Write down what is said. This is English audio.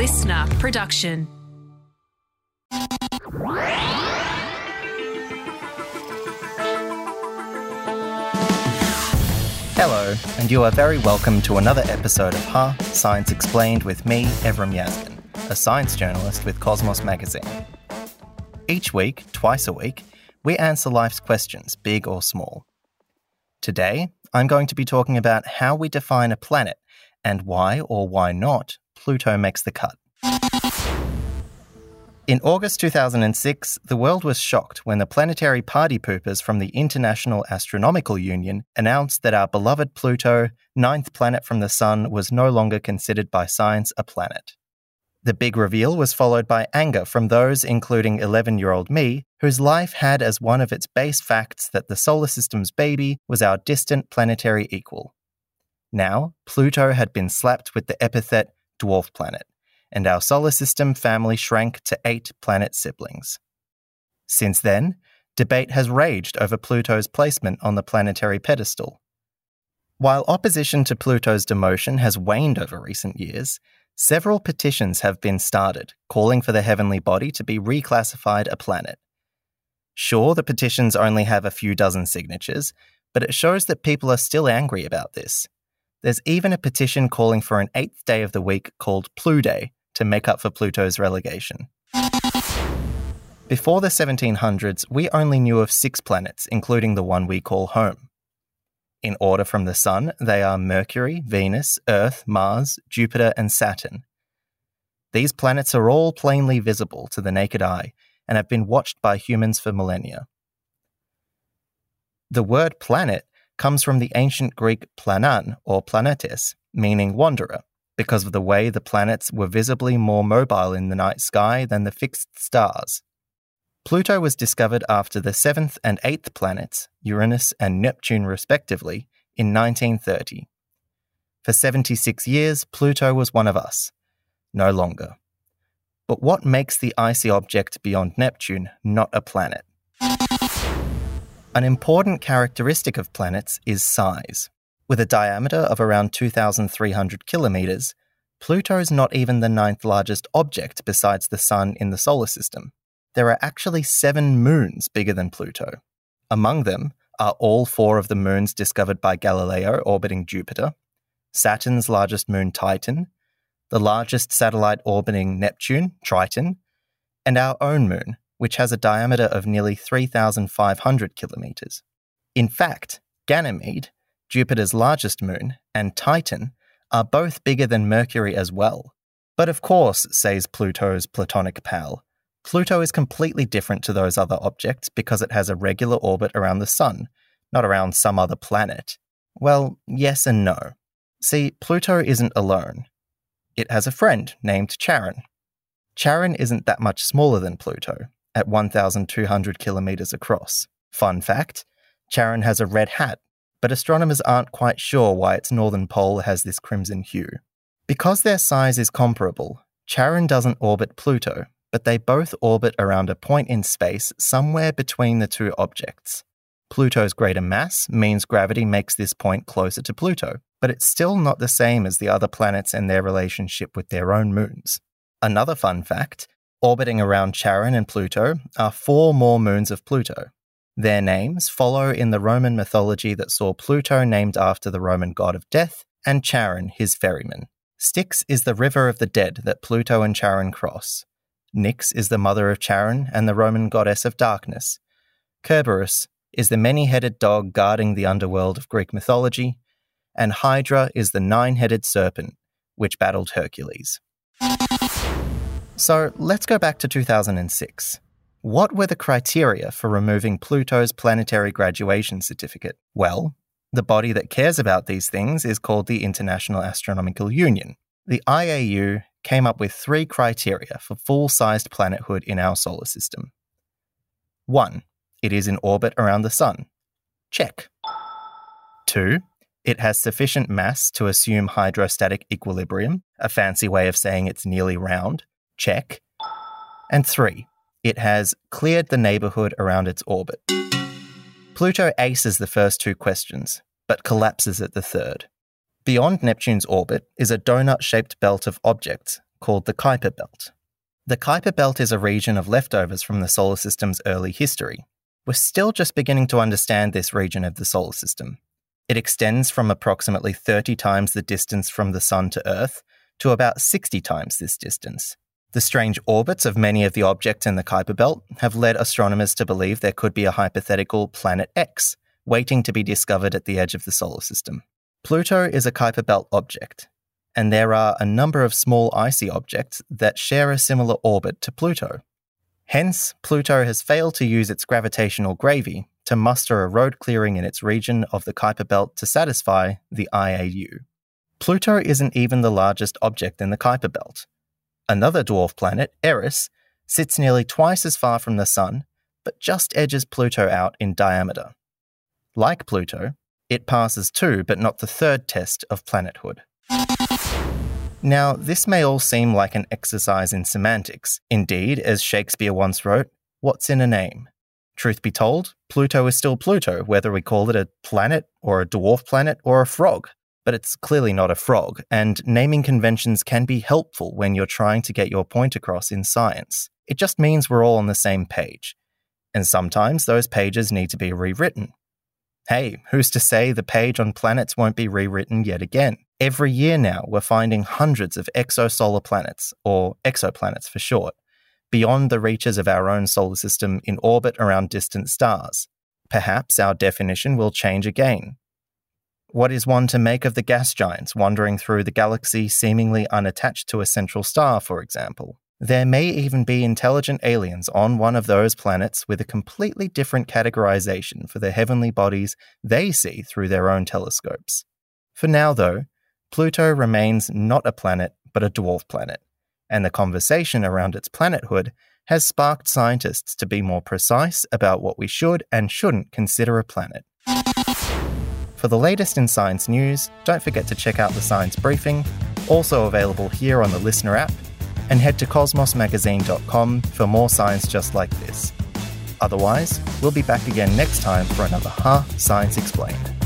LiSTNR production. Hello, and you are very welcome to another episode of Ha Science Explained with me, Evrim Yazgin, a science journalist with Cosmos Magazine. Each week, twice a week, we answer life's questions, big or small. Today, I'm going to be talking about how we define a planet and why or why not Pluto makes the cut. In August 2006, the world was shocked when the planetary party poopers from the International Astronomical Union announced that our beloved Pluto, ninth planet from the Sun, was no longer considered by science a planet. The big reveal was followed by anger from those, including 11 year old me, whose life had as one of its base facts that the solar system's baby was our distant planetary equal. Now, Pluto had been slapped with the epithet dwarf planet, and our solar system family shrank to eight planet siblings. Since then, debate has raged over Pluto's placement on the planetary pedestal. While opposition to Pluto's demotion has waned over recent years, several petitions have been started calling for the heavenly body to be reclassified a planet. Sure, the petitions only have a few dozen signatures, but it shows that people are still angry about this. There's even a petition calling for an eighth day of the week called Plu Day to make up for Pluto's relegation. Before the 1700s, we only knew of six planets, including the one we call home. In order from the Sun, they are Mercury, Venus, Earth, Mars, Jupiter, and Saturn. These planets are all plainly visible to the naked eye and have been watched by humans for millennia. The word planet comes from the ancient Greek planan or planetes, meaning wanderer, because of the way the planets were visibly more mobile in the night sky than the fixed stars. Pluto was discovered after the seventh and eighth planets, Uranus and Neptune respectively, in 1930. For 76 years, Pluto was one of us. No longer. But what makes the icy object beyond Neptune not a planet? An important characteristic of planets is size. With a diameter of around 2,300 kilometres, Pluto is not even the ninth largest object besides the Sun in the solar system there are actually seven moons bigger than Pluto. Among them are all four of the moons discovered by Galileo orbiting Jupiter, Saturn's largest moon, Titan, the largest satellite orbiting Neptune, Triton, and our own moon, which has a diameter of nearly 3,500 kilometers. In fact, Ganymede, Jupiter's largest moon, and Titan are both bigger than Mercury as well. But of course, says Pluto's Platonic pal, Pluto is completely different to those other objects because it has a regular orbit around the Sun, not around some other planet. Well, yes and no. See, Pluto isn't alone. It has a friend named Charon. Charon isn't that much smaller than Pluto, at 1,200 kilometers across. Fun fact Charon has a red hat, but astronomers aren't quite sure why its northern pole has this crimson hue. Because their size is comparable, Charon doesn't orbit Pluto, but they both orbit around a point in space somewhere between the two objects. Pluto's greater mass means gravity makes this point closer to Pluto, but it's still not the same as the other planets and their relationship with their own moons. Another fun fact orbiting around Charon and Pluto are four more moons of Pluto. Their names follow in the Roman mythology that saw Pluto named after the Roman god of death and Charon, his ferryman. Styx is the river of the dead that Pluto and Charon cross. Nyx is the mother of Charon and the Roman goddess of darkness. Kerberos is the many headed dog guarding the underworld of Greek mythology. And Hydra is the nine headed serpent which battled Hercules. So let's go back to 2006. What were the criteria for removing Pluto's planetary graduation certificate? Well, the body that cares about these things is called the International Astronomical Union. The IAU came up with three criteria for full sized planethood in our solar system. 1. It is in orbit around the Sun. Check. 2. It has sufficient mass to assume hydrostatic equilibrium, a fancy way of saying it's nearly round. Check. And 3. It has cleared the neighborhood around its orbit. Pluto aces the first two questions, but collapses at the third. Beyond Neptune's orbit is a donut shaped belt of objects called the Kuiper Belt. The Kuiper Belt is a region of leftovers from the solar system's early history. We're still just beginning to understand this region of the solar system. It extends from approximately 30 times the distance from the Sun to Earth to about 60 times this distance. The strange orbits of many of the objects in the Kuiper Belt have led astronomers to believe there could be a hypothetical Planet X waiting to be discovered at the edge of the solar system. Pluto is a Kuiper Belt object, and there are a number of small icy objects that share a similar orbit to Pluto. Hence, Pluto has failed to use its gravitational gravy to muster a road clearing in its region of the Kuiper Belt to satisfy the IAU. Pluto isn't even the largest object in the Kuiper Belt, Another dwarf planet, Eris, sits nearly twice as far from the Sun, but just edges Pluto out in diameter. Like Pluto, it passes two, but not the third test of planethood. Now, this may all seem like an exercise in semantics. Indeed, as Shakespeare once wrote, what's in a name? Truth be told, Pluto is still Pluto, whether we call it a planet, or a dwarf planet, or a frog but it's clearly not a frog, and naming conventions can be helpful when you're trying to get your point across in science. It just means we're all on the same page. And sometimes those pages need to be rewritten. Hey, who's to say the page on planets won't be rewritten yet again? Every year now, we're finding hundreds of exosolar planets, or exoplanets for short, beyond the reaches of our own solar system in orbit around distant stars. Perhaps our definition will change again, what is one to make of the gas giants wandering through the galaxy seemingly unattached to a central star, for example? There may even be intelligent aliens on one of those planets with a completely different categorization for the heavenly bodies they see through their own telescopes. For now, though, Pluto remains not a planet, but a dwarf planet, and the conversation around its planethood has sparked scientists to be more precise about what we should and shouldn't consider a planet. For the latest in science news, don't forget to check out the Science Briefing, also available here on the LiSTNR app, and head to cosmosmagazine.com for more science just like this. Otherwise, we'll be back again next time for another Ha Science Explained.